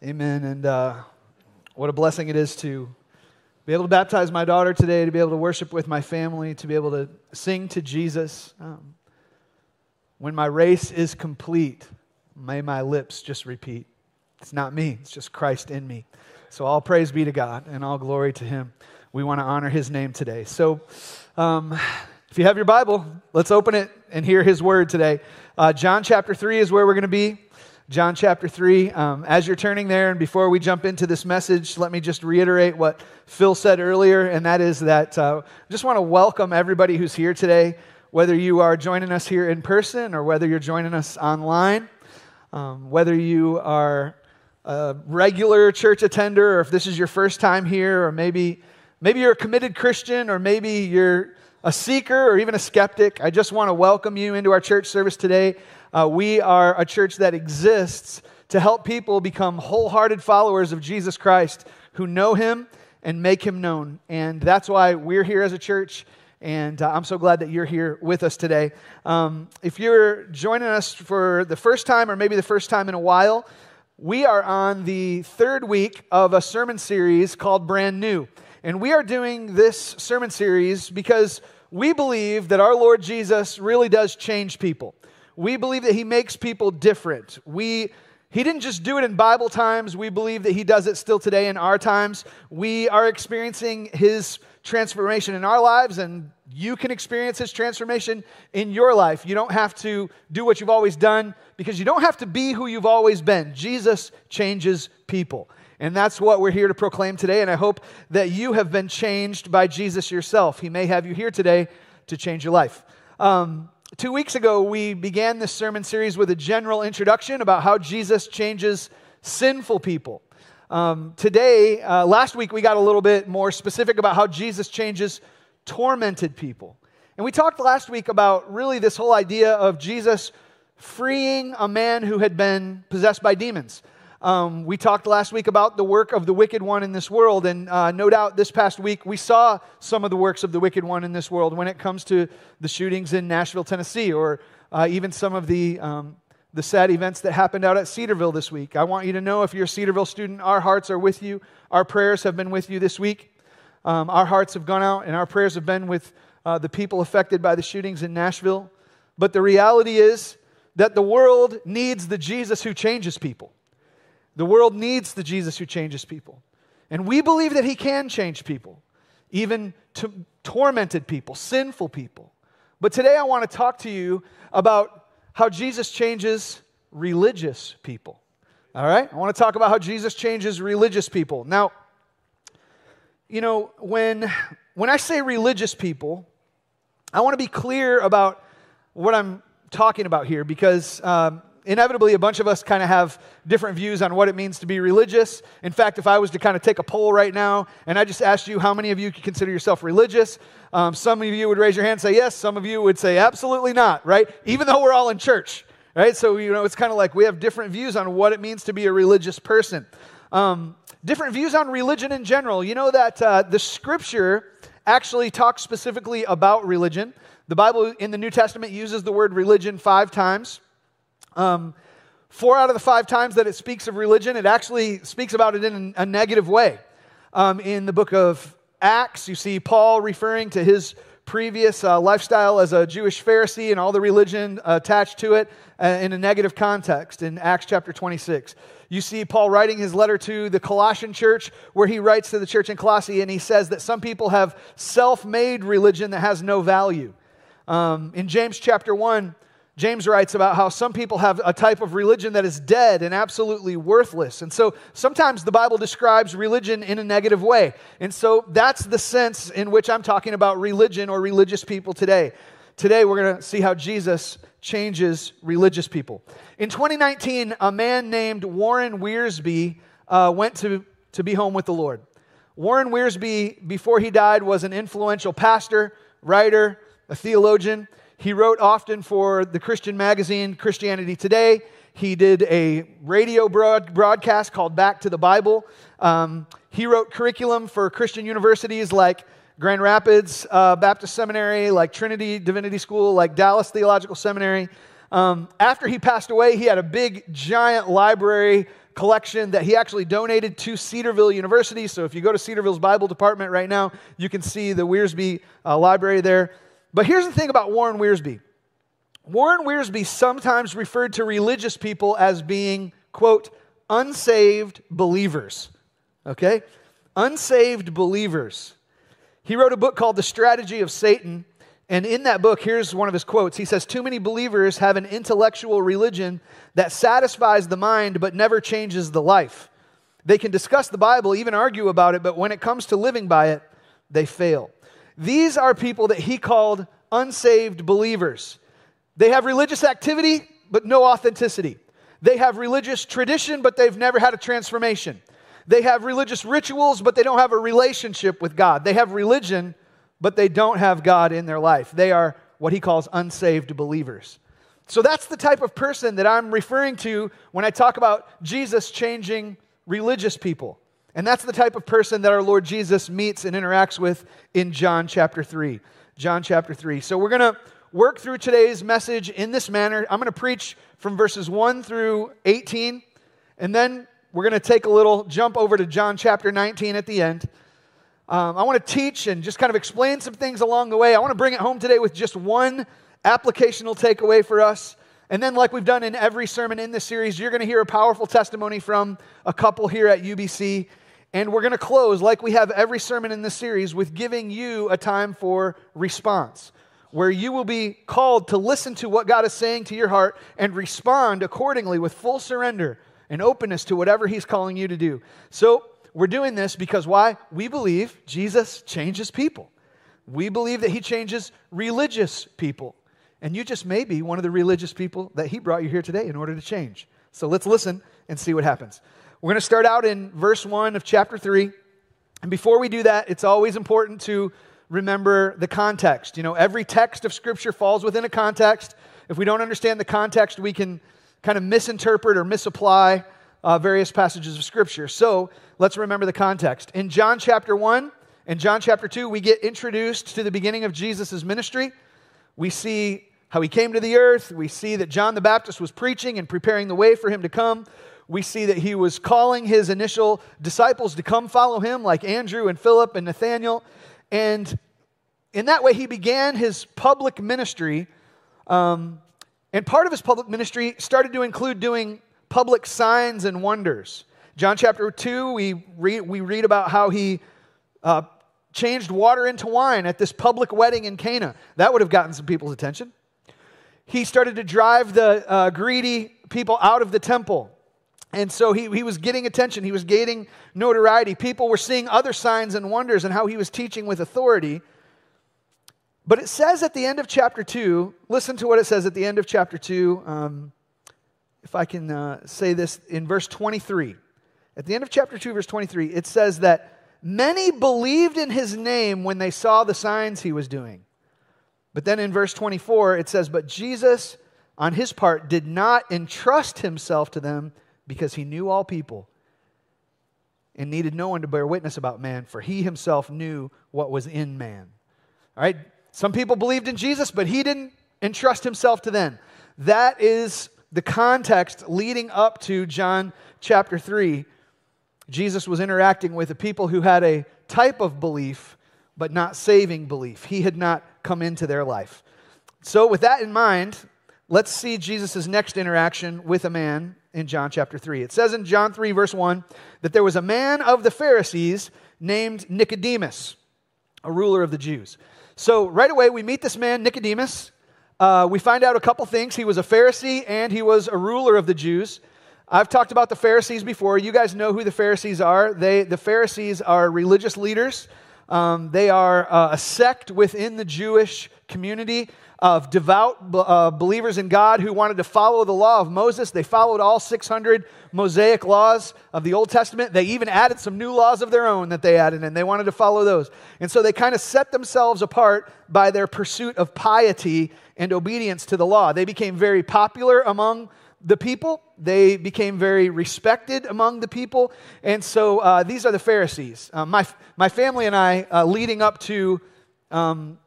Amen. And uh, what a blessing it is to be able to baptize my daughter today, to be able to worship with my family, to be able to sing to Jesus. Um, when my race is complete, may my lips just repeat. It's not me, it's just Christ in me. So all praise be to God and all glory to Him. We want to honor His name today. So um, if you have your Bible, let's open it and hear His word today. Uh, John chapter 3 is where we're going to be. John chapter 3. Um, as you're turning there, and before we jump into this message, let me just reiterate what Phil said earlier, and that is that uh, I just want to welcome everybody who's here today, whether you are joining us here in person or whether you're joining us online, um, whether you are a regular church attender or if this is your first time here, or maybe, maybe you're a committed Christian, or maybe you're a seeker or even a skeptic. I just want to welcome you into our church service today. Uh, we are a church that exists to help people become wholehearted followers of Jesus Christ who know him and make him known. And that's why we're here as a church. And uh, I'm so glad that you're here with us today. Um, if you're joining us for the first time or maybe the first time in a while, we are on the third week of a sermon series called Brand New. And we are doing this sermon series because we believe that our Lord Jesus really does change people. We believe that he makes people different. We he didn't just do it in Bible times. We believe that he does it still today in our times. We are experiencing his transformation in our lives, and you can experience his transformation in your life. You don't have to do what you've always done because you don't have to be who you've always been. Jesus changes people. And that's what we're here to proclaim today. And I hope that you have been changed by Jesus yourself. He may have you here today to change your life. Um, Two weeks ago, we began this sermon series with a general introduction about how Jesus changes sinful people. Um, today, uh, last week, we got a little bit more specific about how Jesus changes tormented people. And we talked last week about really this whole idea of Jesus freeing a man who had been possessed by demons. Um, we talked last week about the work of the wicked one in this world, and uh, no doubt this past week we saw some of the works of the wicked one in this world when it comes to the shootings in Nashville, Tennessee, or uh, even some of the, um, the sad events that happened out at Cedarville this week. I want you to know if you're a Cedarville student, our hearts are with you. Our prayers have been with you this week. Um, our hearts have gone out, and our prayers have been with uh, the people affected by the shootings in Nashville. But the reality is that the world needs the Jesus who changes people. The world needs the Jesus who changes people. And we believe that he can change people, even to tormented people, sinful people. But today I want to talk to you about how Jesus changes religious people. All right? I want to talk about how Jesus changes religious people. Now, you know, when, when I say religious people, I want to be clear about what I'm talking about here because um, inevitably, a bunch of us kind of have different views on what it means to be religious. In fact, if I was to kind of take a poll right now and I just asked you how many of you could consider yourself religious, um, some of you would raise your hand and say yes, some of you would say absolutely not, right? Even though we're all in church, right? So, you know, it's kind of like we have different views on what it means to be a religious person. Um, different views on religion in general. You know that uh, the scripture actually talks specifically about religion. The Bible in the New Testament uses the word religion five times. Um, four out of the five times that it speaks of religion, it actually speaks about it in a negative way. Um, in the book of Acts, you see Paul referring to his previous uh, lifestyle as a Jewish Pharisee and all the religion attached to it uh, in a negative context in Acts chapter 26. You see Paul writing his letter to the Colossian church, where he writes to the church in Colossae, and he says that some people have self made religion that has no value. Um, in James chapter 1, James writes about how some people have a type of religion that is dead and absolutely worthless. And so sometimes the Bible describes religion in a negative way. And so that's the sense in which I'm talking about religion or religious people today. Today we're going to see how Jesus changes religious people. In 2019, a man named Warren Wiersbe uh, went to, to be home with the Lord. Warren Wiersbe, before he died, was an influential pastor, writer, a theologian. He wrote often for the Christian magazine Christianity Today. He did a radio broad, broadcast called Back to the Bible. Um, he wrote curriculum for Christian universities like Grand Rapids uh, Baptist Seminary, like Trinity Divinity School, like Dallas Theological Seminary. Um, after he passed away, he had a big, giant library collection that he actually donated to Cedarville University. So if you go to Cedarville's Bible department right now, you can see the Wiersbe uh, library there. But here's the thing about Warren Wiersbe Warren Wiersbe sometimes referred to religious people as being, quote, unsaved believers. Okay? Unsaved believers. He wrote a book called The Strategy of Satan. And in that book, here's one of his quotes. He says, Too many believers have an intellectual religion that satisfies the mind but never changes the life. They can discuss the Bible, even argue about it, but when it comes to living by it, they fail. These are people that he called unsaved believers. They have religious activity, but no authenticity. They have religious tradition, but they've never had a transformation. They have religious rituals, but they don't have a relationship with God. They have religion, but they don't have God in their life. They are what he calls unsaved believers. So that's the type of person that I'm referring to when I talk about Jesus changing religious people. And that's the type of person that our Lord Jesus meets and interacts with in John chapter 3. John chapter 3. So we're going to work through today's message in this manner. I'm going to preach from verses 1 through 18, and then we're going to take a little jump over to John chapter 19 at the end. Um, I want to teach and just kind of explain some things along the way. I want to bring it home today with just one applicational takeaway for us. And then, like we've done in every sermon in this series, you're going to hear a powerful testimony from a couple here at UBC. And we're going to close, like we have every sermon in this series, with giving you a time for response, where you will be called to listen to what God is saying to your heart and respond accordingly with full surrender and openness to whatever He's calling you to do. So, we're doing this because why? We believe Jesus changes people. We believe that He changes religious people. And you just may be one of the religious people that He brought you here today in order to change. So, let's listen and see what happens. We're going to start out in verse 1 of chapter 3. And before we do that, it's always important to remember the context. You know, every text of Scripture falls within a context. If we don't understand the context, we can kind of misinterpret or misapply uh, various passages of Scripture. So let's remember the context. In John chapter 1 and John chapter 2, we get introduced to the beginning of Jesus' ministry. We see how he came to the earth. We see that John the Baptist was preaching and preparing the way for him to come. We see that he was calling his initial disciples to come follow him, like Andrew and Philip and Nathaniel. And in that way, he began his public ministry um, and part of his public ministry started to include doing public signs and wonders. John chapter 2, we read, we read about how he uh, changed water into wine at this public wedding in Cana. That would have gotten some people's attention. He started to drive the uh, greedy people out of the temple. And so he, he was getting attention, he was gaining notoriety. People were seeing other signs and wonders and how he was teaching with authority. But it says at the end of chapter 2, listen to what it says at the end of chapter 2. Um, if I can uh, say this in verse 23. At the end of chapter 2, verse 23, it says that many believed in his name when they saw the signs he was doing. But then in verse 24, it says, But Jesus, on his part, did not entrust himself to them because he knew all people and needed no one to bear witness about man, for he himself knew what was in man. All right? Some people believed in Jesus, but he didn't entrust himself to them. That is the context leading up to John chapter 3. Jesus was interacting with a people who had a type of belief, but not saving belief. He had not come into their life. So, with that in mind, let's see Jesus' next interaction with a man in John chapter 3. It says in John 3, verse 1, that there was a man of the Pharisees named Nicodemus, a ruler of the Jews. So right away, we meet this man, Nicodemus. Uh, we find out a couple things. He was a Pharisee and he was a ruler of the Jews. I've talked about the Pharisees before. You guys know who the Pharisees are. They, the Pharisees are religious leaders. Um, they are uh, a sect within the Jewish community of devout uh, believers in God who wanted to follow the law of Moses. They followed all 600 Mosaic laws of the Old Testament. They even added some new laws of their own that they added, and they wanted to follow those. And so they kind of set themselves apart by their pursuit of piety and obedience to the law. They became very popular among the people. They became very respected among the people. And so uh, these are the Pharisees. Uh, my, my family and I, uh, leading up to um,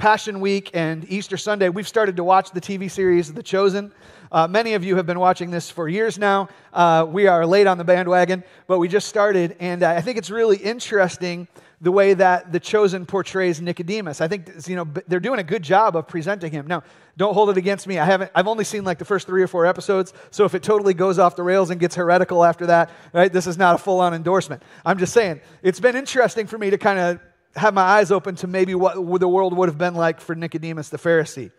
Passion Week and Easter Sunday, we've started to watch the TV series The Chosen. Uh, many of you have been watching this for years now. Uh, we are late on the bandwagon, but we just started, and I think it's really interesting the way that The Chosen portrays Nicodemus. I think you know they're doing a good job of presenting him. Now, don't hold it against me. I haven't. I've only seen like the first three or four episodes. So if it totally goes off the rails and gets heretical after that, right? This is not a full-on endorsement. I'm just saying it's been interesting for me to kind of have my eyes open to maybe what the world would have been like for Nicodemus the Pharisee.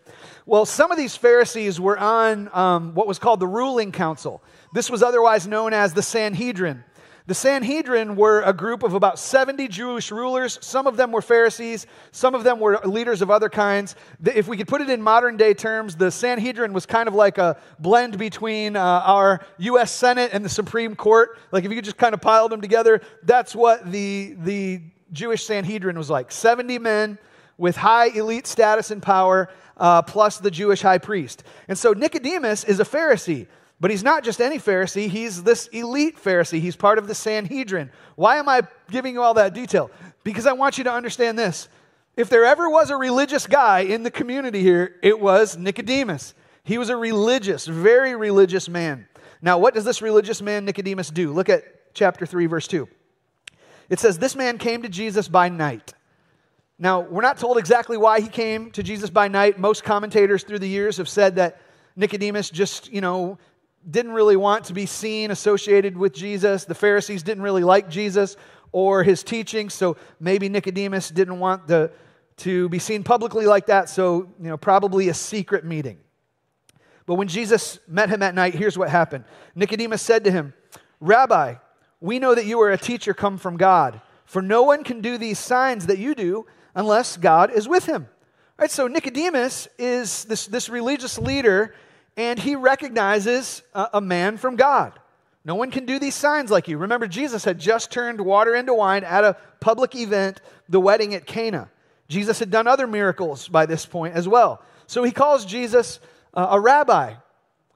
Well, some of these Pharisees were on um, what was called the ruling council. This was otherwise known as the Sanhedrin. The Sanhedrin were a group of about 70 Jewish rulers. Some of them were Pharisees, some of them were leaders of other kinds. If we could put it in modern day terms, the Sanhedrin was kind of like a blend between uh, our U.S. Senate and the Supreme Court. Like if you just kind of pile them together, that's what the, the Jewish Sanhedrin was like 70 men with high elite status and power, uh, plus the Jewish high priest. And so Nicodemus is a Pharisee. But he's not just any Pharisee, he's this elite Pharisee. He's part of the Sanhedrin. Why am I giving you all that detail? Because I want you to understand this. If there ever was a religious guy in the community here, it was Nicodemus. He was a religious, very religious man. Now, what does this religious man Nicodemus do? Look at chapter 3, verse 2. It says, This man came to Jesus by night. Now, we're not told exactly why he came to Jesus by night. Most commentators through the years have said that Nicodemus just, you know, didn't really want to be seen associated with Jesus. The Pharisees didn't really like Jesus or his teaching, so maybe Nicodemus didn't want the, to be seen publicly like that, so, you know, probably a secret meeting. But when Jesus met him at night, here's what happened Nicodemus said to him, Rabbi, we know that you are a teacher come from God, for no one can do these signs that you do unless God is with him. All right, so Nicodemus is this, this religious leader and he recognizes a, a man from God. No one can do these signs like you. Remember, Jesus had just turned water into wine at a public event, the wedding at Cana. Jesus had done other miracles by this point as well. So he calls Jesus uh, a rabbi,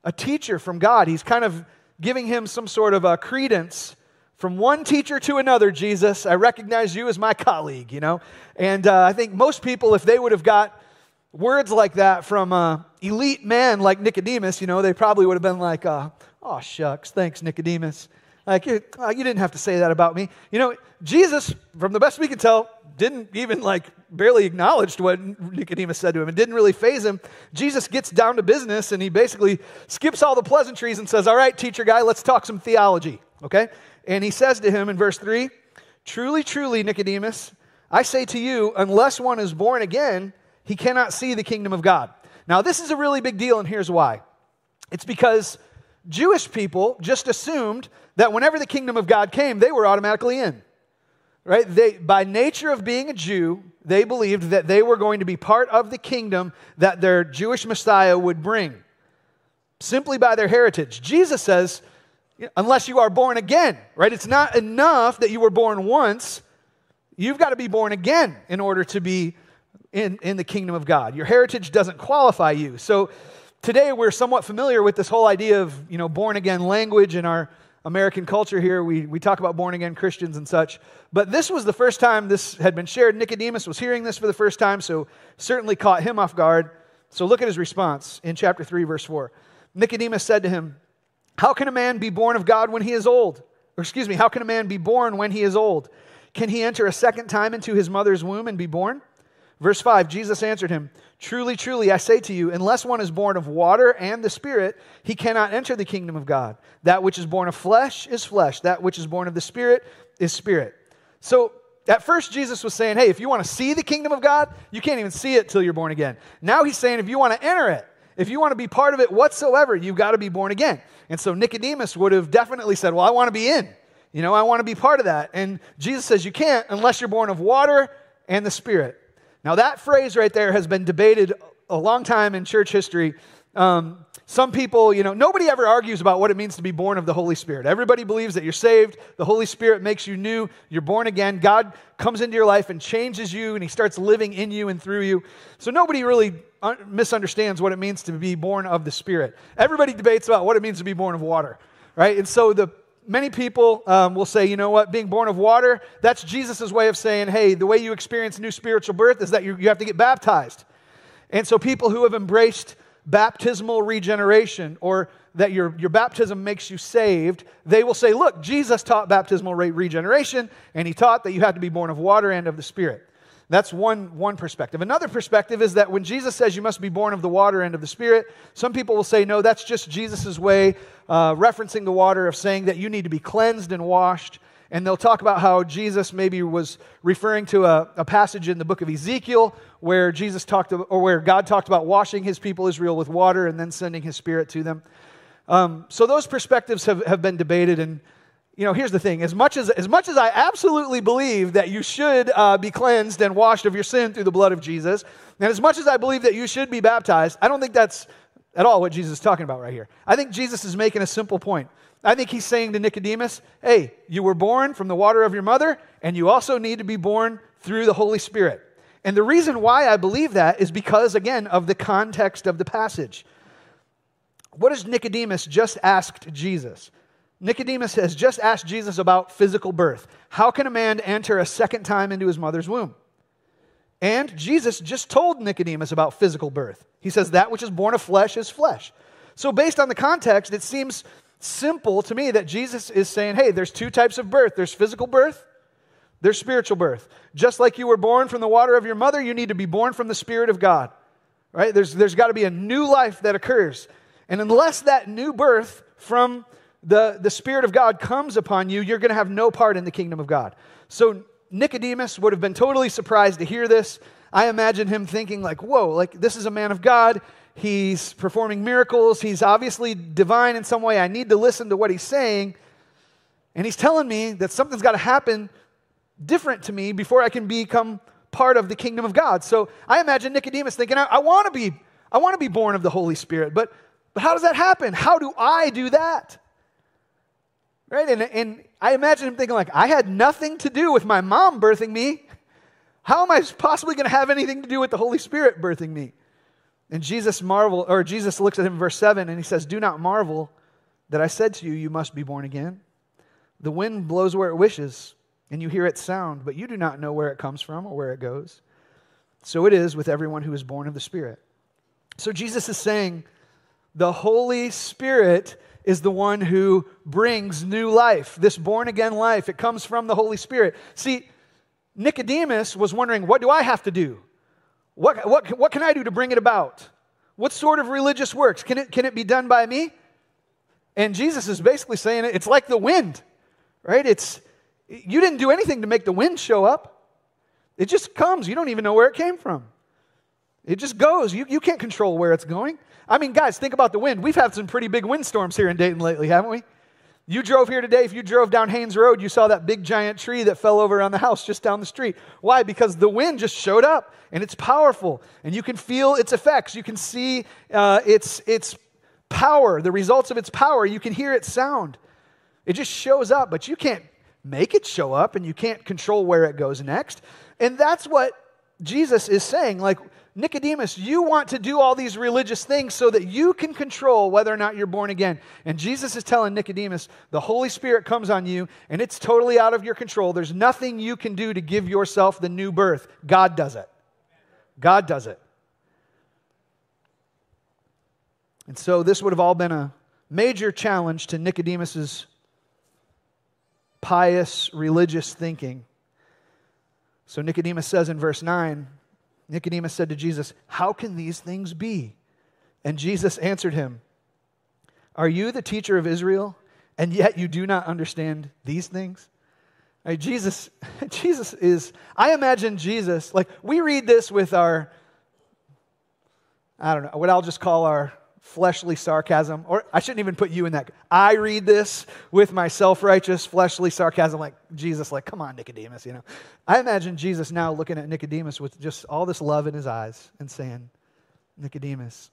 a teacher from God. He's kind of giving him some sort of a credence from one teacher to another, Jesus. I recognize you as my colleague, you know? And uh, I think most people, if they would have got words like that from an elite man like Nicodemus, you know, they probably would have been like, uh, oh, shucks, thanks, Nicodemus. Like, you, uh, you didn't have to say that about me. You know, Jesus, from the best we can tell, didn't even like barely acknowledged what Nicodemus said to him. It didn't really faze him. Jesus gets down to business and he basically skips all the pleasantries and says, All right, teacher guy, let's talk some theology. Okay? And he says to him in verse 3 Truly, truly, Nicodemus, I say to you, unless one is born again, he cannot see the kingdom of God. Now, this is a really big deal, and here's why. It's because Jewish people just assumed that whenever the kingdom of God came, they were automatically in. Right? They, by nature of being a Jew, they believed that they were going to be part of the kingdom that their Jewish Messiah would bring, simply by their heritage. Jesus says, unless you are born again, right? It's not enough that you were born once. You've got to be born again in order to be in, in the kingdom of God. Your heritage doesn't qualify you. So today we're somewhat familiar with this whole idea of, you know, born again language in our American culture here. We, we talk about born again Christians and such. But this was the first time this had been shared. Nicodemus was hearing this for the first time, so certainly caught him off guard. So look at his response in chapter 3, verse 4. Nicodemus said to him, How can a man be born of God when he is old? Or excuse me, how can a man be born when he is old? Can he enter a second time into his mother's womb and be born? Verse 5 Jesus answered him, Truly, truly, I say to you, unless one is born of water and the Spirit, he cannot enter the kingdom of God. That which is born of flesh is flesh, that which is born of the Spirit is spirit. So, at first, Jesus was saying, Hey, if you want to see the kingdom of God, you can't even see it till you're born again. Now he's saying, If you want to enter it, if you want to be part of it whatsoever, you've got to be born again. And so Nicodemus would have definitely said, Well, I want to be in. You know, I want to be part of that. And Jesus says, You can't unless you're born of water and the Spirit. Now, that phrase right there has been debated a long time in church history. Um, some people, you know, nobody ever argues about what it means to be born of the Holy Spirit. Everybody believes that you're saved, the Holy Spirit makes you new, you're born again. God comes into your life and changes you, and He starts living in you and through you. So nobody really misunderstands what it means to be born of the Spirit. Everybody debates about what it means to be born of water, right? And so the many people um, will say, you know what, being born of water, that's Jesus' way of saying, hey, the way you experience new spiritual birth is that you, you have to get baptized. And so people who have embraced baptismal regeneration or that your, your baptism makes you saved, they will say, look, Jesus taught baptismal re- regeneration, and he taught that you had to be born of water and of the Spirit. That's one, one perspective. Another perspective is that when Jesus says you must be born of the water and of the Spirit, some people will say, no, that's just Jesus' way, uh, referencing the water, of saying that you need to be cleansed and washed. And they'll talk about how Jesus maybe was referring to a, a passage in the book of Ezekiel where Jesus talked, or where God talked about washing his people Israel with water and then sending his Spirit to them. Um, so those perspectives have, have been debated, and you know, here's the thing: as much as as much as I absolutely believe that you should uh, be cleansed and washed of your sin through the blood of Jesus, and as much as I believe that you should be baptized, I don't think that's at all what Jesus is talking about right here. I think Jesus is making a simple point. I think he's saying to Nicodemus, "Hey, you were born from the water of your mother, and you also need to be born through the Holy Spirit." And the reason why I believe that is because, again, of the context of the passage. What has Nicodemus just asked Jesus? Nicodemus has just asked Jesus about physical birth. How can a man enter a second time into his mother's womb? And Jesus just told Nicodemus about physical birth. He says, That which is born of flesh is flesh. So, based on the context, it seems simple to me that Jesus is saying, Hey, there's two types of birth there's physical birth, there's spiritual birth. Just like you were born from the water of your mother, you need to be born from the Spirit of God. Right? There's, there's got to be a new life that occurs. And unless that new birth from the, the Spirit of God comes upon you, you're going to have no part in the kingdom of God. So Nicodemus would have been totally surprised to hear this. I imagine him thinking, like, whoa, like this is a man of God. He's performing miracles. He's obviously divine in some way. I need to listen to what he's saying. And he's telling me that something's got to happen different to me before I can become part of the kingdom of God. So I imagine Nicodemus thinking, I, I want to be, I want to be born of the Holy Spirit, but, but how does that happen? How do I do that? Right? And, and I imagine him thinking, like, I had nothing to do with my mom birthing me. How am I possibly going to have anything to do with the Holy Spirit birthing me? And Jesus marvel, or Jesus looks at him in verse 7 and he says, Do not marvel that I said to you, You must be born again. The wind blows where it wishes, and you hear its sound, but you do not know where it comes from or where it goes. So it is with everyone who is born of the Spirit. So Jesus is saying, The Holy Spirit is the one who brings new life, this born again life. It comes from the Holy Spirit. See, Nicodemus was wondering, what do I have to do? What, what, what can I do to bring it about? What sort of religious works? Can it, can it be done by me? And Jesus is basically saying it's like the wind, right? It's, you didn't do anything to make the wind show up. It just comes. You don't even know where it came from. It just goes. You, you can't control where it's going. I mean, guys, think about the wind. We've had some pretty big windstorms here in Dayton lately, haven't we? You drove here today. If you drove down Haynes Road, you saw that big giant tree that fell over on the house just down the street. Why? Because the wind just showed up and it's powerful and you can feel its effects. You can see uh, its, its power, the results of its power. You can hear its sound. It just shows up, but you can't make it show up and you can't control where it goes next. And that's what Jesus is saying. Like, Nicodemus, you want to do all these religious things so that you can control whether or not you're born again. And Jesus is telling Nicodemus, the Holy Spirit comes on you and it's totally out of your control. There's nothing you can do to give yourself the new birth. God does it. God does it. And so this would have all been a major challenge to Nicodemus's pious religious thinking. So Nicodemus says in verse 9, Nicodemus said to Jesus, How can these things be? And Jesus answered him, Are you the teacher of Israel, and yet you do not understand these things? Right, Jesus, Jesus is, I imagine Jesus, like we read this with our, I don't know, what I'll just call our fleshly sarcasm, or I shouldn't even put you in that. I read this with my self righteous fleshly sarcasm, like Jesus, like, come on, Nicodemus, you know. I imagine Jesus now looking at Nicodemus with just all this love in his eyes and saying, Nicodemus,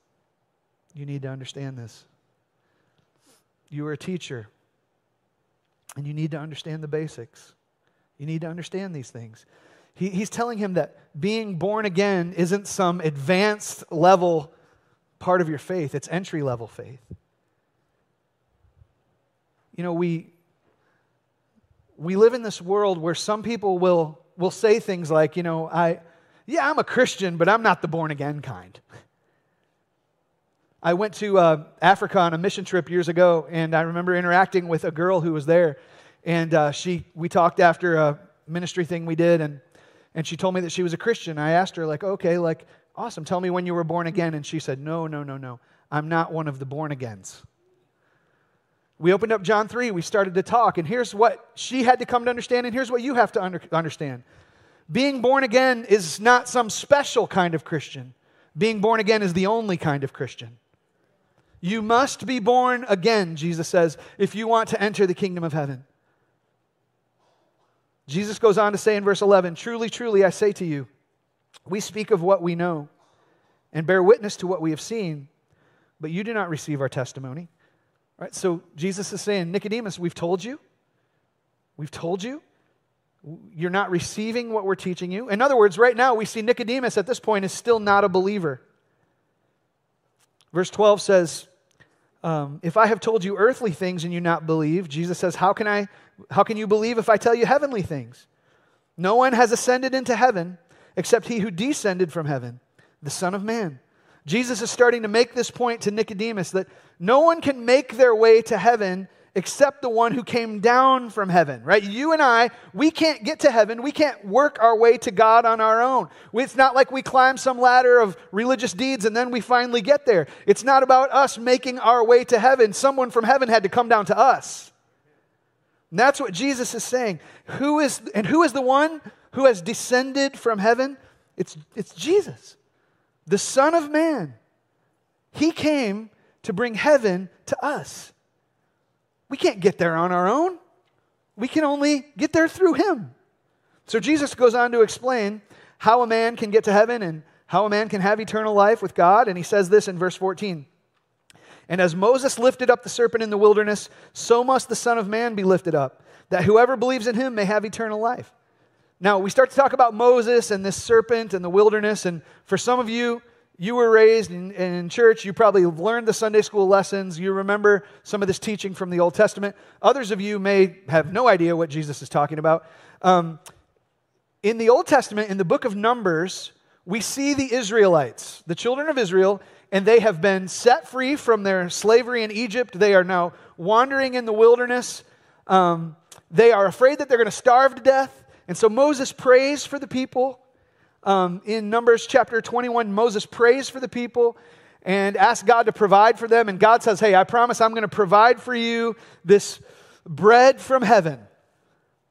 you need to understand this. You are a teacher, and you need to understand the basics. You need to understand these things. He, he's telling him that being born again isn't some advanced level part of your faith, it's entry level faith. You know, we, we live in this world where some people will, will say things like, you know, I, yeah, I'm a Christian, but I'm not the born again kind. I went to uh, Africa on a mission trip years ago, and I remember interacting with a girl who was there. And uh, she, we talked after a ministry thing we did, and, and she told me that she was a Christian. I asked her, like, okay, like, awesome, tell me when you were born again. And she said, no, no, no, no, I'm not one of the born agains. We opened up John 3, we started to talk, and here's what she had to come to understand, and here's what you have to under, understand. Being born again is not some special kind of Christian. Being born again is the only kind of Christian. You must be born again, Jesus says, if you want to enter the kingdom of heaven. Jesus goes on to say in verse 11 Truly, truly, I say to you, we speak of what we know and bear witness to what we have seen, but you do not receive our testimony. Right? So Jesus is saying, Nicodemus, we've told you. We've told you. You're not receiving what we're teaching you. In other words, right now we see Nicodemus at this point is still not a believer. Verse 12 says, um, If I have told you earthly things and you not believe, Jesus says, how can, I, how can you believe if I tell you heavenly things? No one has ascended into heaven except he who descended from heaven, the Son of Man. Jesus is starting to make this point to Nicodemus that no one can make their way to heaven except the one who came down from heaven, right? You and I, we can't get to heaven. We can't work our way to God on our own. It's not like we climb some ladder of religious deeds and then we finally get there. It's not about us making our way to heaven. Someone from heaven had to come down to us. And that's what Jesus is saying. Who is, and who is the one who has descended from heaven? It's, it's Jesus, the Son of Man. He came to bring heaven to us. We can't get there on our own. We can only get there through him. So Jesus goes on to explain how a man can get to heaven and how a man can have eternal life with God. And he says this in verse 14 And as Moses lifted up the serpent in the wilderness, so must the Son of Man be lifted up, that whoever believes in him may have eternal life. Now, we start to talk about Moses and this serpent and the wilderness. And for some of you, you were raised in, in, church, you probably learned the Sunday school lessons, you remember some of this teaching from the Old Testament. Others of you may have no idea what Jesus is talking about. Um, in the Old Testament, in the book of Numbers, we see the Israelites, the children of Israel, and they have been set free from their slavery in Egypt. They are now wandering in the wilderness. Um, they are afraid that they're going to starve to death. And so Moses prays for the people um, in Numbers chapter 21, Moses prays for the people and asks God to provide for them. And God says, Hey, I promise I'm going to provide for you this bread from heaven.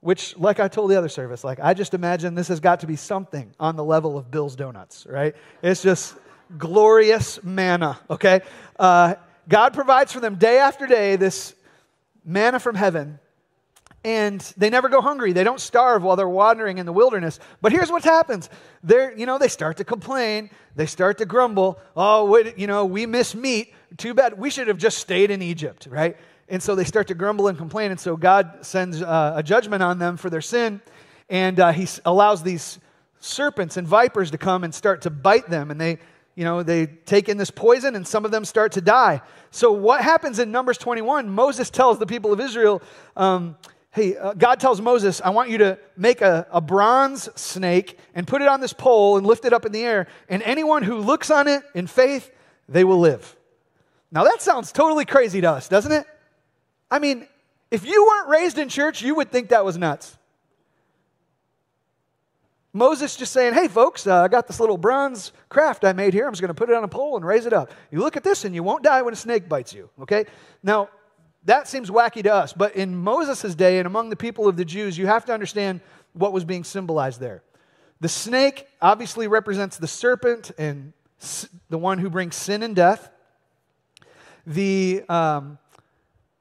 Which, like I told the other service, like I just imagine this has got to be something on the level of Bill's Donuts, right? It's just glorious manna, okay? Uh, God provides for them day after day this manna from heaven and they never go hungry. They don't starve while they're wandering in the wilderness. But here's what happens. They're, you know, they start to complain. They start to grumble. Oh, wait, you know, we miss meat. Too bad. We should have just stayed in Egypt, right? And so they start to grumble and complain. And so God sends uh, a judgment on them for their sin. And uh, he allows these serpents and vipers to come and start to bite them. And they, you know, they take in this poison and some of them start to die. So what happens in Numbers 21? Moses tells the people of Israel, um, hey, uh, God tells Moses, I want you to make a, a bronze snake and put it on this pole and lift it up in the air, and anyone who looks on it in faith, they will live. Now that sounds totally crazy to us, doesn't it? I mean, if you weren't raised in church, you would think that was nuts. Moses just saying, hey, folks, uh, I got this little bronze craft I made here. I'm just going to put it on a pole and raise it up. You look at this and you won't die when a snake bites you, okay? Now, that seems wacky to us, but in Moses' day and among the people of the Jews, you have to understand what was being symbolized there. The snake obviously represents the serpent and the one who brings sin and death. The, um,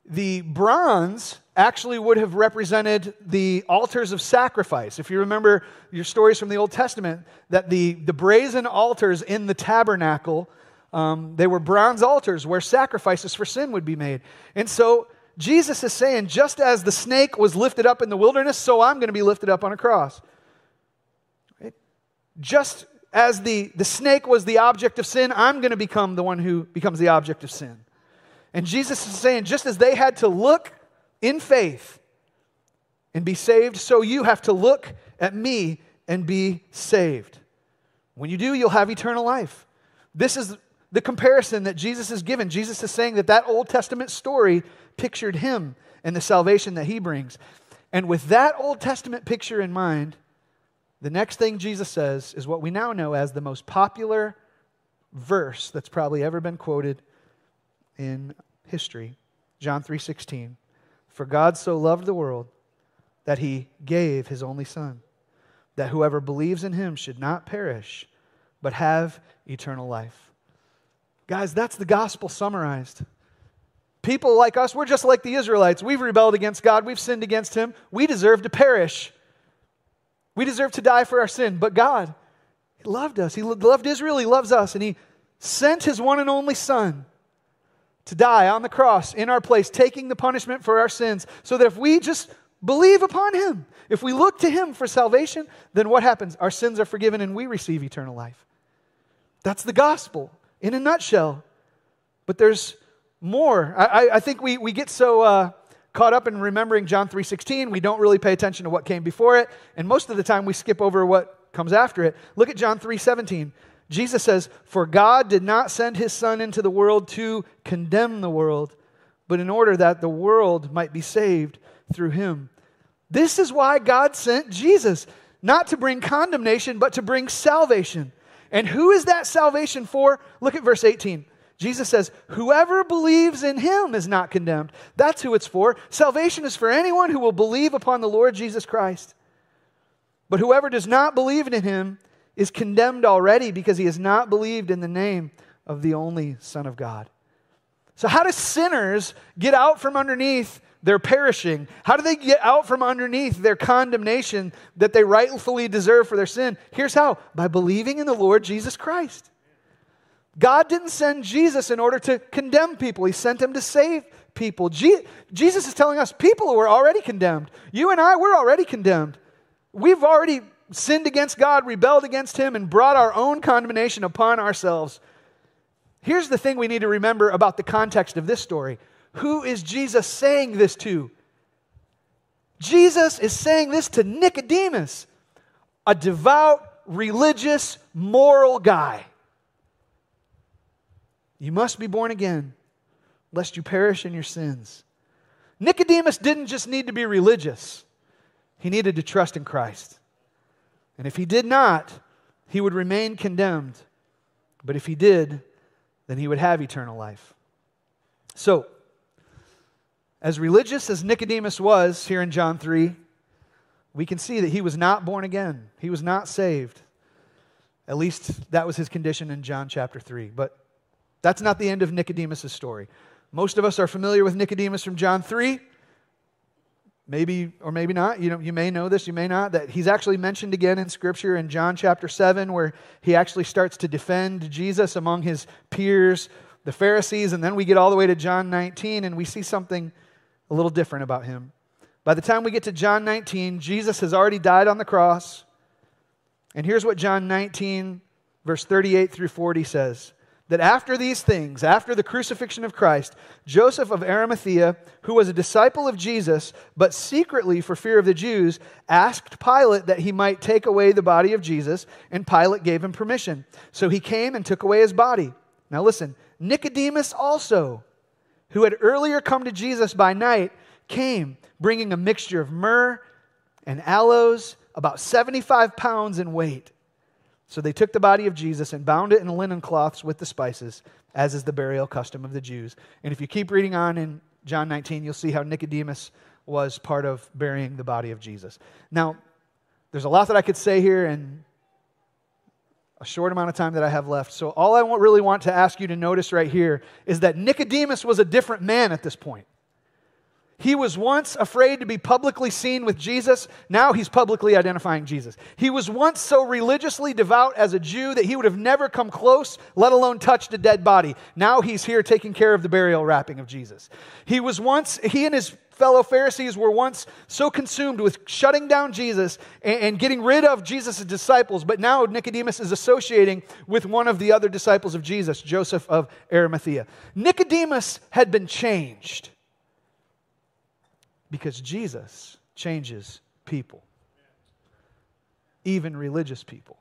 the bronze actually would have represented the altars of sacrifice. If you remember your stories from the Old Testament, that the, the brazen altars in the tabernacle um, they were bronze altars where sacrifices for sin would be made. And so Jesus is saying, just as the snake was lifted up in the wilderness, so I'm going to be lifted up on a cross. Right? Just as the, the snake was the object of sin, I'm going to become the one who becomes the object of sin. And Jesus is saying, just as they had to look in faith and be saved, so you have to look at me and be saved. When you do, you'll have eternal life. This is the comparison that Jesus is given. Jesus is saying that that Old Testament story pictured him and the salvation that he brings. And with that Old Testament picture in mind, the next thing Jesus says is what we now know as the most popular verse that's probably ever been quoted in history. John 3:16. For God so loved the world that he gave his only son that whoever believes in him should not perish but have eternal life. Guys, that's the gospel summarized. People like us, we're just like the Israelites. We've rebelled against God, we've sinned against him. We deserve to perish. We deserve to die for our sin, but God, He loved us. He loved Israel, He loves us, and He sent His one and only Son to die on the cross in our place, taking the punishment for our sins, so that if we just believe upon Him, if we look to Him for salvation, then what happens? Our sins are forgiven and we receive eternal life. That's the gospel in a nutshell. But there's more. I, I think we, we get so uh, caught up in remembering John 3.16, we don't really pay attention to what came before it, and most of the time we skip over what comes after it. Look at John 3.17. Jesus says, For God did not send his Son into the world to condemn the world, but in order that the world might be saved through him. This is why God sent Jesus, not to bring condemnation, but to bring salvation. And who is that salvation for? Look at verse 18. Jesus says, Whoever believes in him is not condemned. That's who it's for. Salvation is for anyone who will believe upon the Lord Jesus Christ. But whoever does not believe in him is condemned already because he has not believed in the name of the only Son of God. So, how do sinners get out from underneath their perishing? How do they get out from underneath their condemnation that they rightfully deserve for their sin? Here's how by believing in the Lord Jesus Christ. God didn't send Jesus in order to condemn people, He sent Him to save people. Je- Jesus is telling us people who are already condemned. You and I, we're already condemned. We've already sinned against God, rebelled against Him, and brought our own condemnation upon ourselves. Here's the thing we need to remember about the context of this story who is Jesus saying this to? Jesus is saying this to Nicodemus, a devout, religious, moral guy. You must be born again, lest you perish in your sins. Nicodemus didn't just need to be religious, he needed to trust in Christ. And if he did not, he would remain condemned. But if he did, then he would have eternal life. So, as religious as Nicodemus was here in John 3, we can see that he was not born again. He was not saved. At least that was his condition in John chapter 3. But that's not the end of Nicodemus' story. Most of us are familiar with Nicodemus from John 3 maybe or maybe not you know you may know this you may not that he's actually mentioned again in scripture in john chapter 7 where he actually starts to defend jesus among his peers the pharisees and then we get all the way to john 19 and we see something a little different about him by the time we get to john 19 jesus has already died on the cross and here's what john 19 verse 38 through 40 says that after these things, after the crucifixion of Christ, Joseph of Arimathea, who was a disciple of Jesus, but secretly for fear of the Jews, asked Pilate that he might take away the body of Jesus, and Pilate gave him permission. So he came and took away his body. Now listen, Nicodemus also, who had earlier come to Jesus by night, came bringing a mixture of myrrh and aloes, about 75 pounds in weight. So they took the body of Jesus and bound it in linen cloths with the spices, as is the burial custom of the Jews. And if you keep reading on in John 19, you'll see how Nicodemus was part of burying the body of Jesus. Now, there's a lot that I could say here in a short amount of time that I have left. So, all I really want to ask you to notice right here is that Nicodemus was a different man at this point. He was once afraid to be publicly seen with Jesus. Now he's publicly identifying Jesus. He was once so religiously devout as a Jew that he would have never come close, let alone touched a dead body. Now he's here taking care of the burial wrapping of Jesus. He was once, he and his fellow Pharisees were once so consumed with shutting down Jesus and, and getting rid of Jesus' disciples, but now Nicodemus is associating with one of the other disciples of Jesus, Joseph of Arimathea. Nicodemus had been changed because Jesus changes people, even religious people.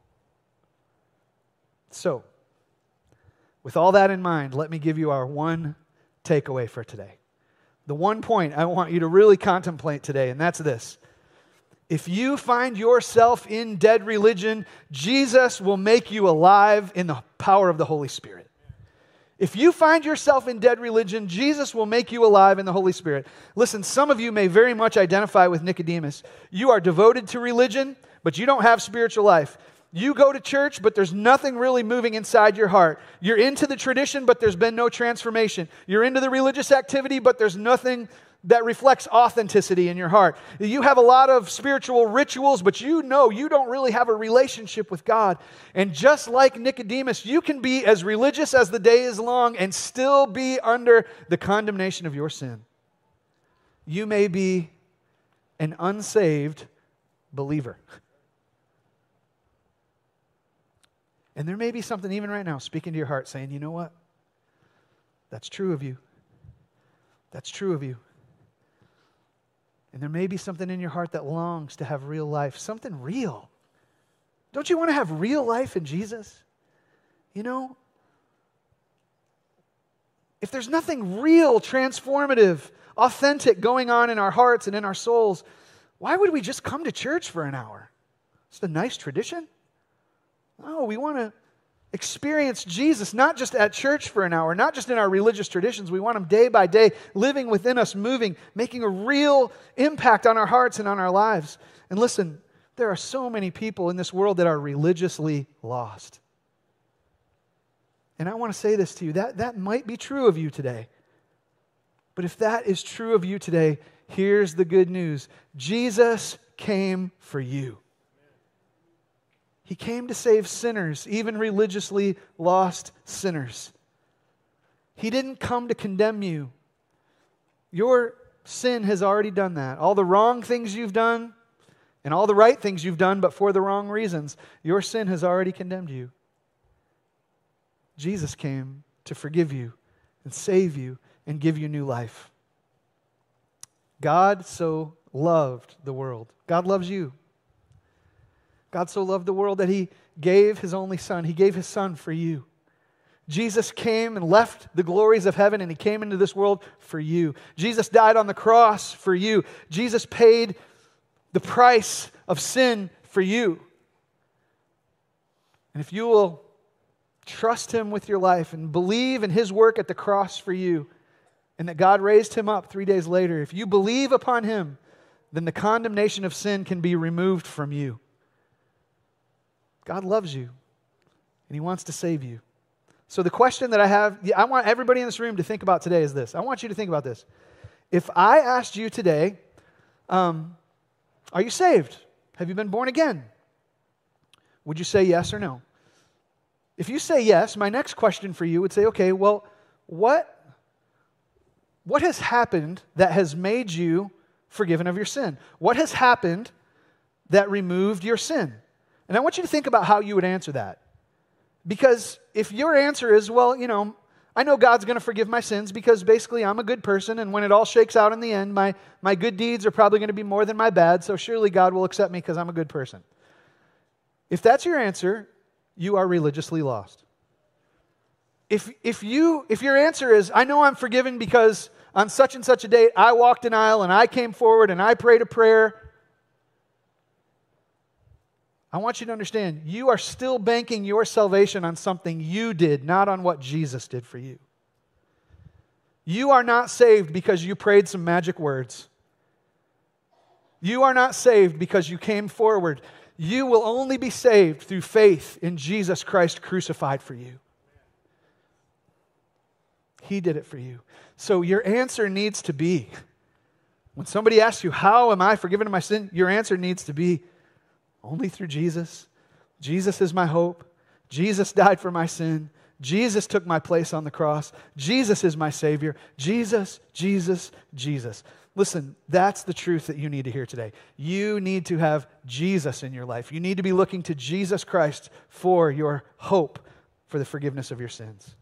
So, with all that in mind, let me give you our one takeaway for today. The one point I want you to really contemplate today, and that's this. If you find yourself in dead religion, Jesus will make you alive in the power of the Holy Spirit. If you find yourself in dead religion, Jesus will make you alive in the Holy Spirit. Listen, some of you may very much identify with Nicodemus. You are devoted to religion, but you don't have spiritual life. You go to church, but there's nothing really moving inside your heart. You're into the tradition, but there's been no transformation. You're into the religious activity, but there's nothing that reflects authenticity in your heart. You have a lot of spiritual rituals, but you know you don't really have a relationship with God. And just like Nicodemus, you can be as religious as the day is long and still be under the condemnation of your sin. You may be an unsaved believer. And there may be something even right now speaking to your heart saying, you know what? That's true of you. That's true of you. And there may be something in your heart that longs to have real life, something real. Don't you want to have real life in Jesus? You know? If there's nothing real, transformative, authentic going on in our hearts and in our souls, why would we just come to church for an hour? It's a nice tradition. No, we want to experience Jesus not just at church for an hour, not just in our religious traditions. We want Him day by day, living within us, moving, making a real impact on our hearts and on our lives. And listen, there are so many people in this world that are religiously lost. And I want to say this to you that, that might be true of you today. But if that is true of you today, here's the good news Jesus came for you. He came to save sinners, even religiously lost sinners. He didn't come to condemn you. Your sin has already done that. All the wrong things you've done and all the right things you've done, but for the wrong reasons, your sin has already condemned you. Jesus came to forgive you and save you and give you new life. God so loved the world. God loves you. God so loved the world that he gave his only son. He gave his son for you. Jesus came and left the glories of heaven and he came into this world for you. Jesus died on the cross for you. Jesus paid the price of sin for you. And if you will trust him with your life and believe in his work at the cross for you, and that God raised him up three days later, if you believe upon him, then the condemnation of sin can be removed from you. God loves you and He wants to save you. So, the question that I have, I want everybody in this room to think about today is this. I want you to think about this. If I asked you today, um, Are you saved? Have you been born again? Would you say yes or no? If you say yes, my next question for you would say, Okay, well, what, what has happened that has made you forgiven of your sin? What has happened that removed your sin? And I want you to think about how you would answer that. Because if your answer is, well, you know, I know God's going to forgive my sins because basically I'm a good person, and when it all shakes out in the end, my, my good deeds are probably going to be more than my bad, so surely God will accept me because I'm a good person. If that's your answer, you are religiously lost. If, if, you, if your answer is, I know I'm forgiven because on such and such a date I walked an aisle and I came forward and I prayed a prayer I want you to understand you are still banking your salvation on something you did, not on what Jesus did for you. You are not saved because you prayed some magic words. You are not saved because you came forward. You will only be saved through faith in Jesus Christ crucified for you. He did it for you. So your answer needs to be when somebody asks you, How am I forgiven of my sin? Your answer needs to be, only through Jesus. Jesus is my hope. Jesus died for my sin. Jesus took my place on the cross. Jesus is my Savior. Jesus, Jesus, Jesus. Listen, that's the truth that you need to hear today. You need to have Jesus in your life. You need to be looking to Jesus Christ for your hope for the forgiveness of your sins.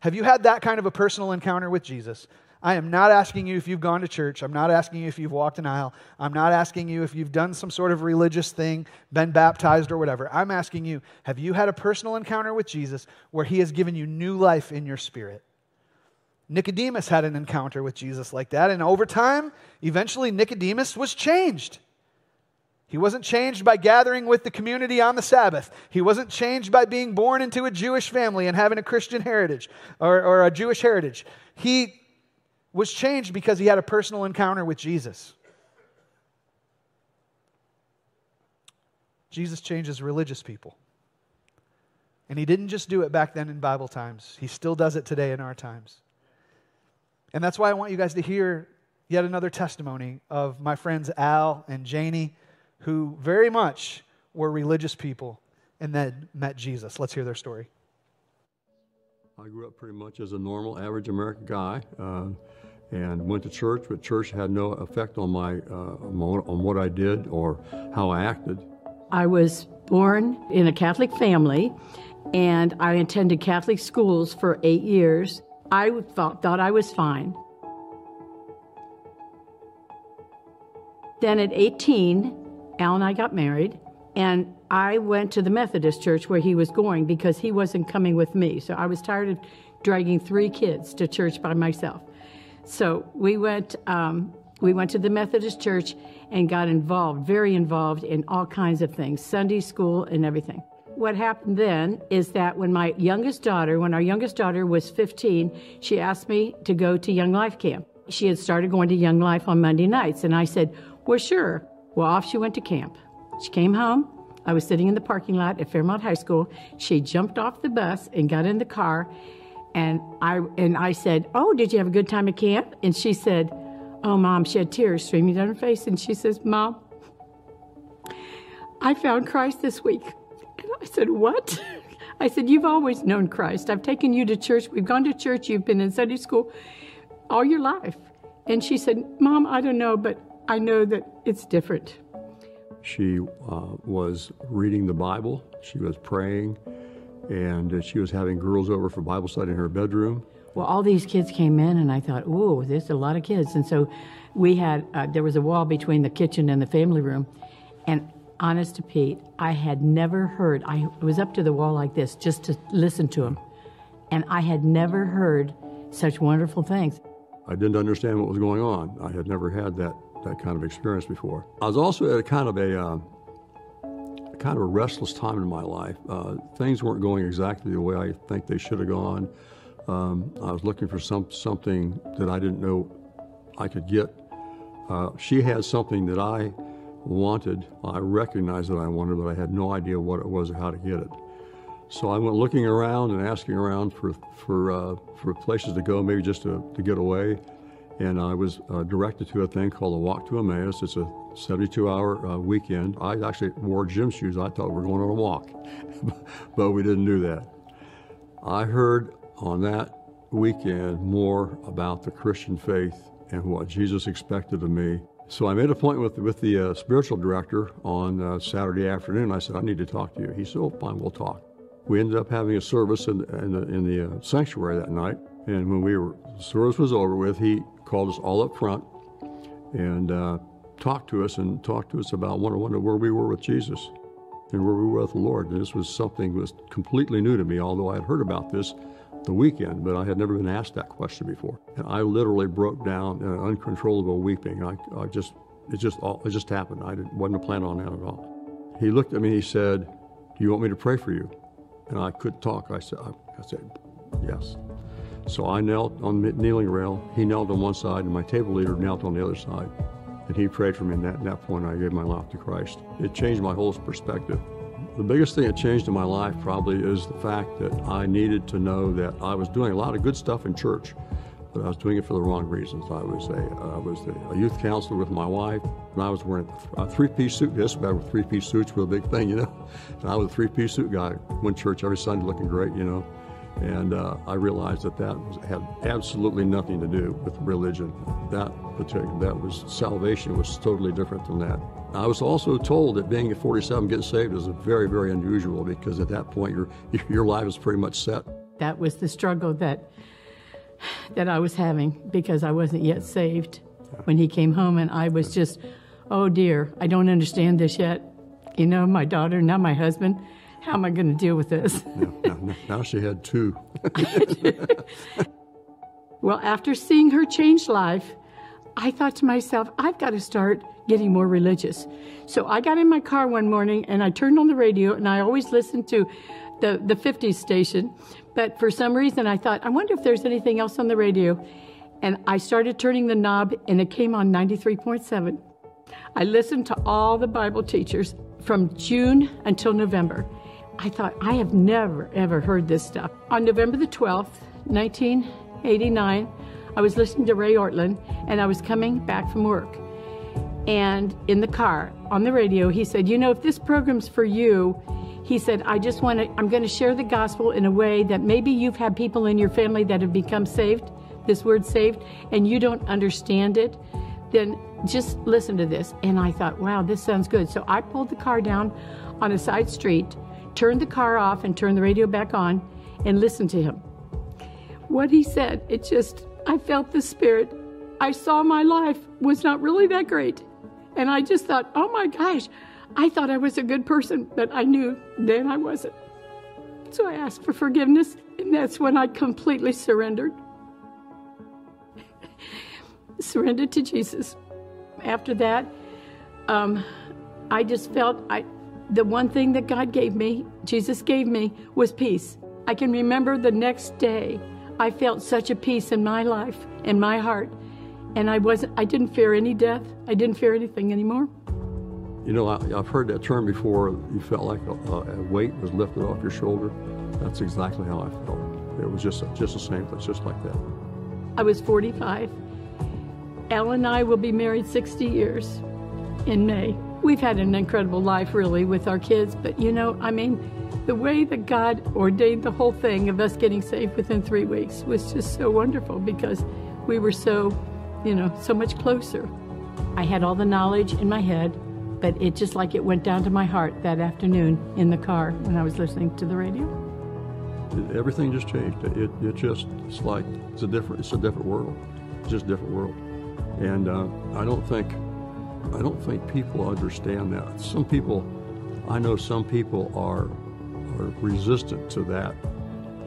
Have you had that kind of a personal encounter with Jesus? I am not asking you if you've gone to church. I'm not asking you if you've walked an aisle. I'm not asking you if you've done some sort of religious thing, been baptized or whatever. I'm asking you, have you had a personal encounter with Jesus where he has given you new life in your spirit? Nicodemus had an encounter with Jesus like that, and over time, eventually Nicodemus was changed. He wasn't changed by gathering with the community on the Sabbath. He wasn't changed by being born into a Jewish family and having a Christian heritage or, or a Jewish heritage. He was changed because he had a personal encounter with Jesus. Jesus changes religious people. And he didn't just do it back then in Bible times, he still does it today in our times. And that's why I want you guys to hear yet another testimony of my friends Al and Janie who very much were religious people and then met Jesus. Let's hear their story. I grew up pretty much as a normal, average American guy, uh, and went to church, but church had no effect on my uh, on what I did or how I acted. I was born in a Catholic family, and I attended Catholic schools for eight years. I thought, thought I was fine. Then at 18, Al and I got married, and I went to the Methodist church where he was going because he wasn't coming with me. So I was tired of dragging three kids to church by myself. So we went. Um, we went to the Methodist church and got involved, very involved in all kinds of things, Sunday school and everything. What happened then is that when my youngest daughter, when our youngest daughter was 15, she asked me to go to Young Life Camp. She had started going to Young Life on Monday nights, and I said, Well, sure. Well, off she went to camp. She came home. I was sitting in the parking lot at Fairmont High School. She jumped off the bus and got in the car. And I, and I said, Oh, did you have a good time at camp? And she said, Oh, Mom, she had tears streaming down her face. And she says, Mom, I found Christ this week. And I said, What? I said, You've always known Christ. I've taken you to church. We've gone to church. You've been in Sunday school all your life. And she said, Mom, I don't know, but I know that it's different. She uh, was reading the Bible, she was praying, and uh, she was having girls over for Bible study in her bedroom. Well, all these kids came in, and I thought, "Ooh, there's a lot of kids." And so, we had uh, there was a wall between the kitchen and the family room, and honest to Pete, I had never heard. I was up to the wall like this just to listen to them, and I had never heard such wonderful things. I didn't understand what was going on. I had never had that that kind of experience before. I was also at a kind of a, uh, kind of a restless time in my life. Uh, things weren't going exactly the way I think they should have gone. Um, I was looking for some something that I didn't know I could get. Uh, she had something that I wanted. I recognized that I wanted, but I had no idea what it was or how to get it. So I went looking around and asking around for for uh, for places to go, maybe just to, to get away and I was uh, directed to a thing called a Walk to Emmaus. It's a 72 hour uh, weekend. I actually wore gym shoes. I thought we were going on a walk, but we didn't do that. I heard on that weekend more about the Christian faith and what Jesus expected of me. So I made a point with, with the uh, spiritual director on uh, Saturday afternoon. I said, I need to talk to you. He said, Oh, fine, we'll talk. We ended up having a service in, in the, in the uh, sanctuary that night. And when we were, the service was over with, he called us all up front and uh, talked to us and talked to us about one one where we were with Jesus and where we were with the Lord. And this was something that was completely new to me, although I had heard about this the weekend, but I had never been asked that question before. And I literally broke down in uncontrollable weeping. I, I just, it just, all, it just happened. I didn't, wasn't planning on that at all. He looked at me. He said, "Do you want me to pray for you?" And I couldn't talk. I said, I said, "Yes." So I knelt on the kneeling rail. He knelt on one side, and my table leader knelt on the other side. And he prayed for me. And at that point, I gave my life to Christ. It changed my whole perspective. The biggest thing that changed in my life probably is the fact that I needed to know that I was doing a lot of good stuff in church, but I was doing it for the wrong reasons. I was a, I was a youth counselor with my wife, and I was wearing a three-piece suit. Bad with three-piece suits were a big thing, you know. And I was a three-piece suit guy. Went to church every Sunday looking great, you know. And uh, I realized that that was, had absolutely nothing to do with religion. That particular, that was salvation was totally different than that. I was also told that being at 47 getting saved is very, very unusual because at that point your your life is pretty much set. That was the struggle that that I was having because I wasn't yet saved when he came home, and I was just, oh dear, I don't understand this yet. You know, my daughter, now my husband. How am I going to deal with this? Now, she had two. Well, after seeing her change life, I thought to myself, I've got to start getting more religious. So I got in my car one morning and I turned on the radio, and I always listened to the, the 50s station. But for some reason, I thought, I wonder if there's anything else on the radio. And I started turning the knob, and it came on 93.7. I listened to all the Bible teachers from June until November. I thought, I have never, ever heard this stuff. On November the 12th, 1989, I was listening to Ray Ortlund and I was coming back from work. And in the car, on the radio, he said, You know, if this program's for you, he said, I just want to, I'm going to share the gospel in a way that maybe you've had people in your family that have become saved, this word saved, and you don't understand it. Then just listen to this. And I thought, wow, this sounds good. So I pulled the car down on a side street, turned the car off, and turned the radio back on and listened to him. What he said, it just, I felt the spirit. I saw my life was not really that great. And I just thought, oh my gosh, I thought I was a good person, but I knew then I wasn't. So I asked for forgiveness, and that's when I completely surrendered. surrendered to Jesus. After that, um, I just felt I, the one thing that God gave me, Jesus gave me, was peace. I can remember the next day, I felt such a peace in my life, in my heart, and I wasn't. I didn't fear any death. I didn't fear anything anymore. You know, I, have heard that term before. You felt like a, a, weight was lifted off your shoulder. That's exactly how I felt. It was just just the same. It's just like that. I was 45. Al and I will be married 60 years in May. We've had an incredible life, really, with our kids. But you know, I mean, the way that God ordained the whole thing of us getting saved within three weeks was just so wonderful because we were so, you know, so much closer. I had all the knowledge in my head but it just like it went down to my heart that afternoon in the car when I was listening to the radio. Everything just changed. It, it just it's like it's a different it's a different world, it's just a different world, and uh, I don't think I don't think people understand that. Some people, I know some people are are resistant to that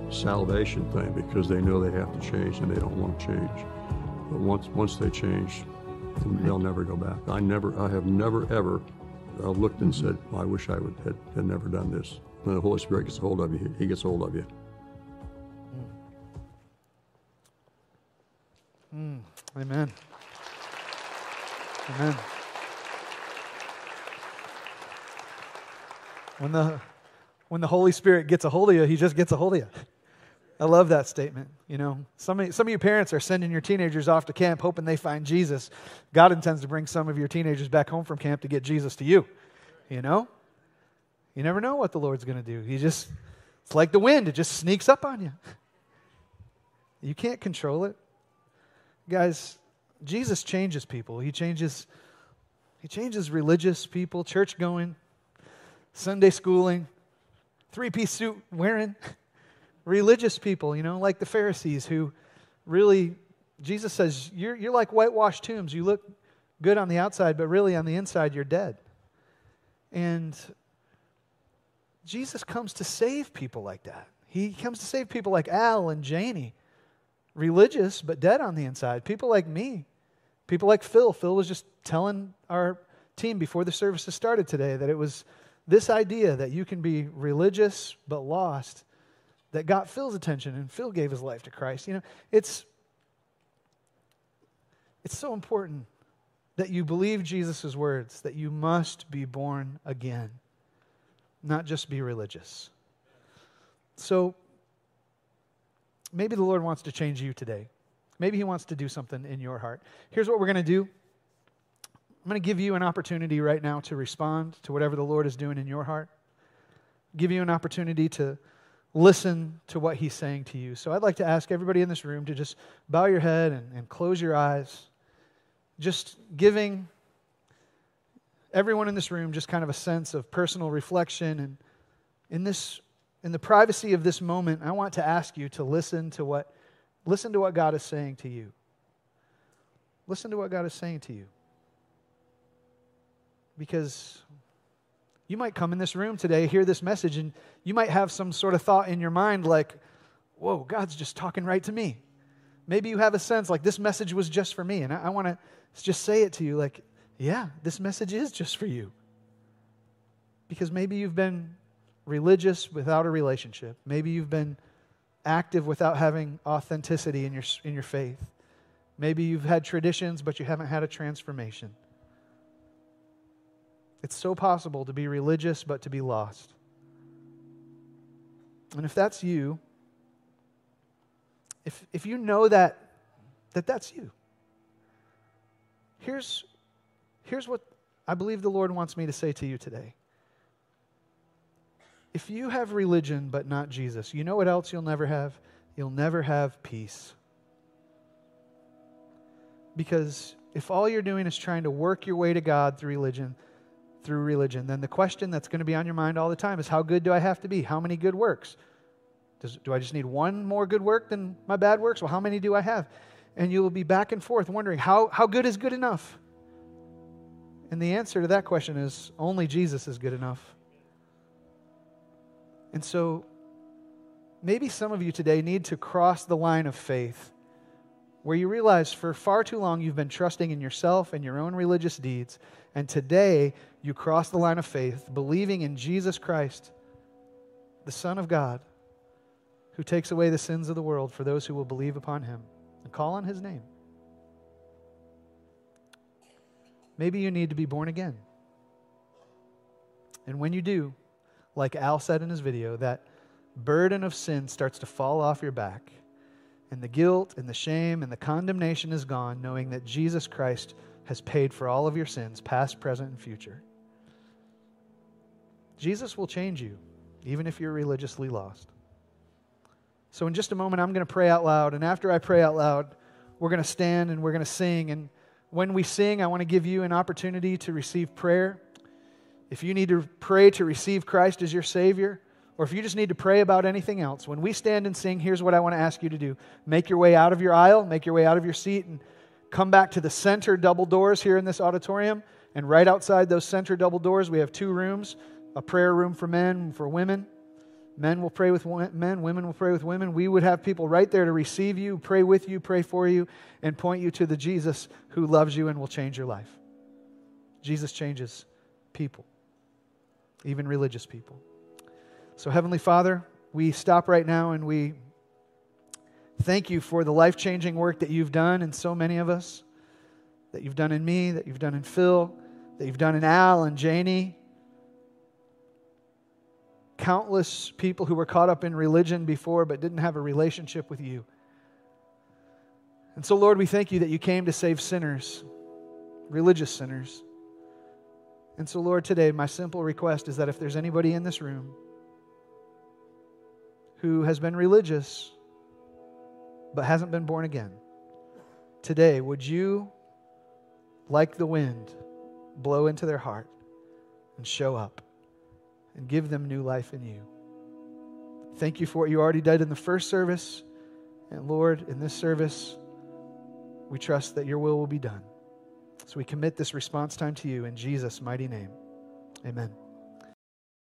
salvation thing because they know they have to change and they don't want to change. But once once they change, they'll never go back. I never, I have never ever uh, looked and said, I wish I would had, had never done this. When the Holy Spirit gets a hold of you, He gets a hold of you. Mm. Amen. Amen. When the when the Holy Spirit gets a hold of you, He just gets a hold of you. I love that statement. You know, some of, some of you parents are sending your teenagers off to camp hoping they find Jesus. God intends to bring some of your teenagers back home from camp to get Jesus to you. You know? You never know what the Lord's going to do. He just, it's like the wind, it just sneaks up on you. You can't control it. Guys, Jesus changes people. He changes, he changes religious people, church going, Sunday schooling, three piece suit wearing religious people, you know, like the Pharisees who really, Jesus says, you're, you're like whitewashed tombs. You look good on the outside, but really on the inside, you're dead. And Jesus comes to save people like that. He comes to save people like Al and Janie, religious but dead on the inside. People like me, people like Phil. Phil was just telling our team before the services started today that it was this idea that you can be religious but lost that got Phil's attention, and Phil gave his life to Christ. You know, it's it's so important that you believe Jesus' words, that you must be born again, not just be religious. So maybe the Lord wants to change you today. Maybe He wants to do something in your heart. Here's what we're going to do I'm going to give you an opportunity right now to respond to whatever the Lord is doing in your heart, give you an opportunity to listen to what he's saying to you. So I'd like to ask everybody in this room to just bow your head and, and close your eyes, just giving everyone in this room just kind of a sense of personal reflection. And in this, in the privacy of this moment, I want to ask you to listen to what listen to what God is saying to you. Listen to what God is saying to you. Because you might come in this room today, hear this message, and you might have some sort of thought in your mind like, whoa, God's just talking right to me. Maybe you have a sense like this message was just for me. And I, I want to just say it to you like, yeah, this message is just for you. Because maybe you've been religious without a relationship. Maybe you've been active without having authenticity in your, in your faith. Maybe you've had traditions, but you haven't had a transformation. It's so possible to be religious, but to be lost. And if that's you, if, if you know that, that that's you, here's, here's what I believe the Lord wants me to say to you today. If you have religion but not Jesus, you know what else you'll never have? You'll never have peace. Because if all you're doing is trying to work your way to God through religion, through religion, then the question that's going to be on your mind all the time is how good do I have to be? How many good works? Does, do I just need one more good work than my bad works? Well, how many do I have? And you'll be back and forth wondering how, how good is good enough? And the answer to that question is only Jesus is good enough. And so maybe some of you today need to cross the line of faith where you realize for far too long you've been trusting in yourself and your own religious deeds. And today you cross the line of faith, believing in Jesus Christ, the Son of God, who takes away the sins of the world for those who will believe upon him and call on his name. Maybe you need to be born again. And when you do, like Al said in his video, that burden of sin starts to fall off your back and the guilt and the shame and the condemnation is gone, knowing that Jesus Christ has paid for all of your sins, past, present, and future. Jesus will change you, even if you're religiously lost. So, in just a moment, I'm going to pray out loud. And after I pray out loud, we're going to stand and we're going to sing. And when we sing, I want to give you an opportunity to receive prayer. If you need to pray to receive Christ as your Savior, or if you just need to pray about anything else, when we stand and sing, here's what I want to ask you to do make your way out of your aisle, make your way out of your seat, and come back to the center double doors here in this auditorium. And right outside those center double doors, we have two rooms a prayer room for men and for women. Men will pray with men, women will pray with women. We would have people right there to receive you, pray with you, pray for you, and point you to the Jesus who loves you and will change your life. Jesus changes people, even religious people. So, Heavenly Father, we stop right now and we thank you for the life changing work that you've done in so many of us, that you've done in me, that you've done in Phil, that you've done in Al and Janie. Countless people who were caught up in religion before but didn't have a relationship with you. And so, Lord, we thank you that you came to save sinners, religious sinners. And so, Lord, today, my simple request is that if there's anybody in this room who has been religious but hasn't been born again, today, would you, like the wind, blow into their heart and show up and give them new life in you? Thank you for what you already did in the first service. And Lord, in this service, we trust that your will will be done. So we commit this response time to you in Jesus' mighty name. Amen.